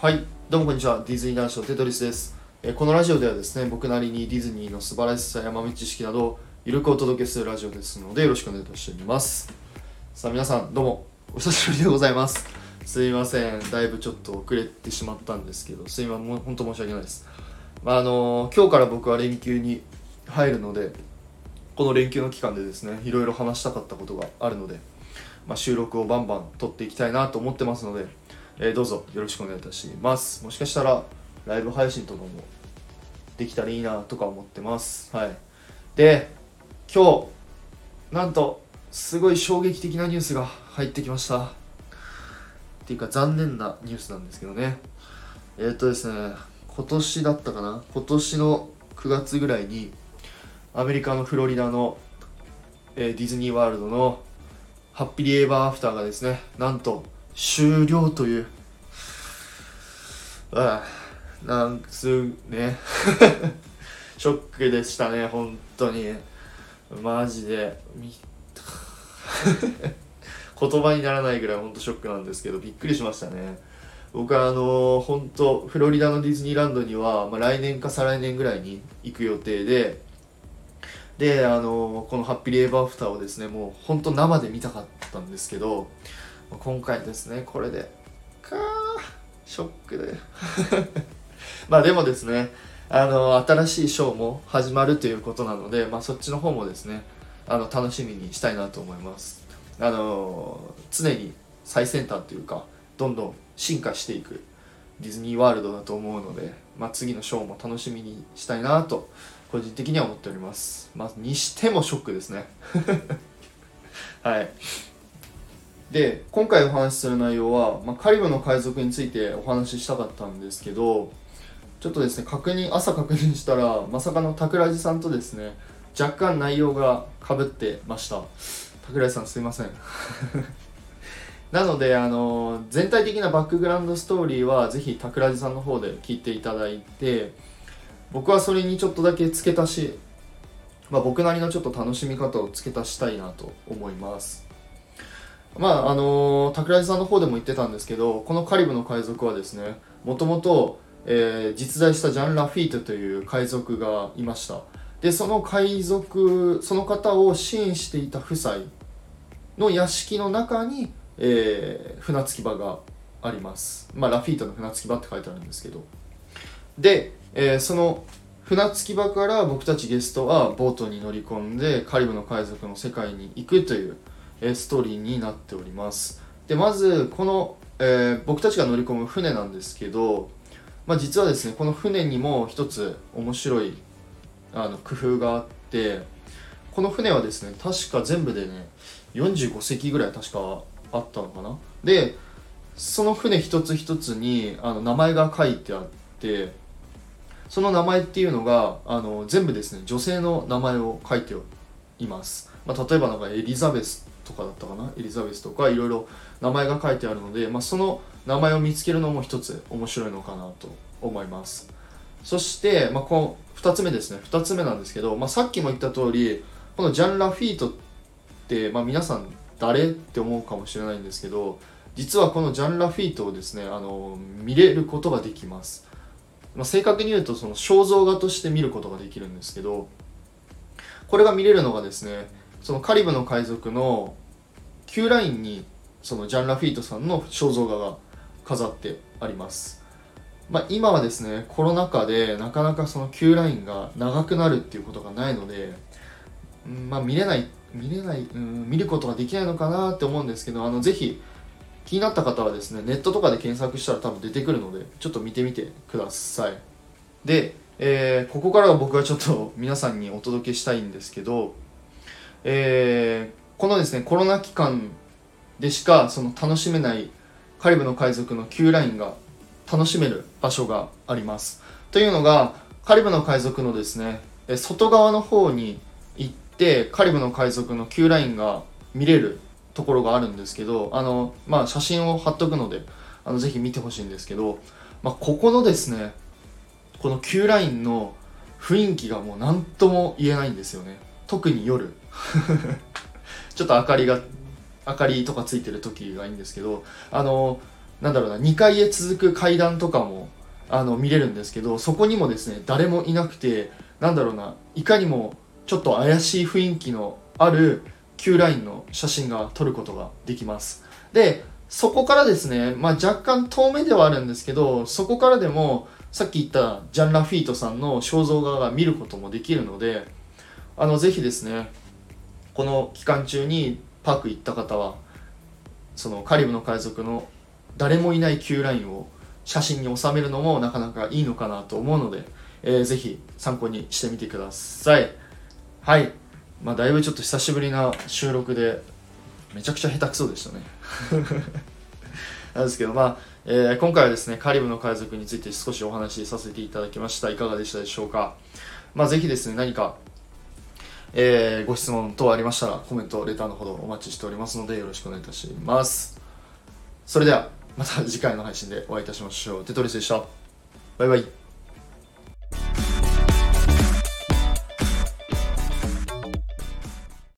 はい、どうもこんにちは。ディズニー男子のテトリスです。えこのラジオではですね、僕なりにディズニーの素晴らしさや豆知識などゆるくお届けするラジオですので、よろしくお願いいたします。さあ皆さん、どうも、お久しぶりでございます。すいません、だいぶちょっと遅れてしまったんですけど、すいません、本当申し訳ないです。まあ、あのー今日から僕は連休に入るので、この連休の期間でですね、いろいろ話したかったことがあるので、まあ、収録をバンバン撮っていきたいなと思ってますので、えーどうぞよろしくお願いいたします。もしかしたらライブ配信とかもできたらいいなとか思ってます。はい。で今日なんとすごい衝撃的なニュースが入ってきました。っていうか残念なニュースなんですけどね。えーっとですね今年だったかな？今年の9月ぐらいにアメリカのフロリダの、えーディズニーワールドのハッピリエバーアフターがですねなんと終了というああなんすね。ショックでしたね本当に。マジで。言葉にならないぐらい本当ショックなんですけどびっくりしましたね。僕はあの本当フロリダのディズニーランドには、まあ、来年か再来年ぐらいに行く予定でであのこのハッピーエバーアフターをですねもう本当生で見たかったんですけど今回ですねこれでかーショックで まあでもですねあの新しいショーも始まるということなので、まあ、そっちの方もですねあの楽しみにしたいなと思います。あの常に最先端というかどんどん進化していくディズニーワールドだと思うので、まあ、次のショーも楽しみにしたいなと個人的には思っております、まあ、にしてもショックですね。はい。で今回お話しする内容は、まあ、カリブの海賊についてお話ししたかったんですけどちょっとですね確認朝確認したらまさかの桜地さんとですね若干内容がかぶってました。桜地さんすいません。なのであの全体的なバックグラウンドストーリーはぜひ桜地さんの方で聞いていただいて僕はそれにちょっとだけ付け足し、まあ、僕なりのちょっと楽しみ方を付け足したいなと思います。まああの桜地さんの方でも言ってたんですけどこのカリブの海賊はですねもともとえ実在したジャン・ラフィートという海賊がいました。でその海賊その方を支援していた夫妻の屋敷の中に、えー船着き場があります。まあラフィートの船着き場って書いてあるんですけど。で、えーその船着き場から僕たちゲストはボートに乗り込んでカリブの海賊の世界に行くという、えストーリーになっております。でまずこの、えー僕たちが乗り込む船なんですけどまあ、実はですねこの船にも一つ面白いあの工夫があってこの船はですね確か全部でね45隻ぐらい確かあったのかな。でその船一つ一つにあの名前が書いてあってその名前っていうのがあの全部ですね女性の名前を書いています、まあ、例えばなんかエリザベスとかだったかな？エリザベスとかいろいろ名前が書いてあるので、まあ、その名前を見つけるのも一つ面白いのかなと思います。そして、まあ、この2つ目ですね。2つ目なんですけど、まあ、さっきも言った通りこのジャン・ラフィートって、まあ、皆さん誰って思うかもしれないんですけど実はこのジャン・ラフィートをですねあの見れることができます、まあ、正確に言うとその肖像画として見ることができるんですけどこれが見れるのがですねそのカリブの海賊の Q ラインにそのジャン・ラフィートさんの肖像画が飾ってあります。まあ、今はですねコロナ禍でなかなかその Q ラインが長くなるっていうことがないので、うんまあ、見れない見れない、うん、見ることができないのかなって思うんですけどあのぜひ気になった方はですねネットとかで検索したら多分出てくるのでちょっと見てみてください。で、えーここからは僕はちょっと皆さんにお届けしたいんですけど、えーこのですねコロナ期間でしかその楽しめないカリブの海賊の Q ラインが楽しめる場所があります。というのがカリブの海賊のですね外側の方に行ってカリブの海賊の Q ラインが見れるところがあるんですけどあの、まあ、写真を貼っとくのであのぜひ見てほしいんですけど、まあ、ここのですねこの Q ラインの雰囲気がもう何とも言えないんですよね。特に夜。ちょっと明かりが明かりとかついてる時がいいんですけどあのなんだろうな2階へ続く階段とかもあの見れるんですけどそこにもですね誰もいなくてなんだろうないかにもちょっと怪しい雰囲気のある Q ラインの写真が撮ることができます。でそこからですね、まあ、若干遠目ではあるんですけどそこからでもさっき言ったジャン・ラフィートさんの肖像画が見ることもできるのであのぜひですねこの期間中にパーク行った方はそのカリブの海賊の誰もいない Q ラインを写真に収めるのもなかなかいいのかなと思うので、えー、ぜひ参考にしてみてください。はい。まあだいぶちょっと久しぶりな収録でめちゃくちゃ下手くそでしたね。なんですけどまあ、えー、今回はですねカリブの海賊について少しお話しさせていただきました。いかがでしたでしょうか？まあぜひですね何かえー、ご質問等ありましたらコメントレターのほどお待ちしておりますのでよろしくお願いいたします。それではまた次回の配信でお会いいたしましょう。テトリスでした。バイバイ。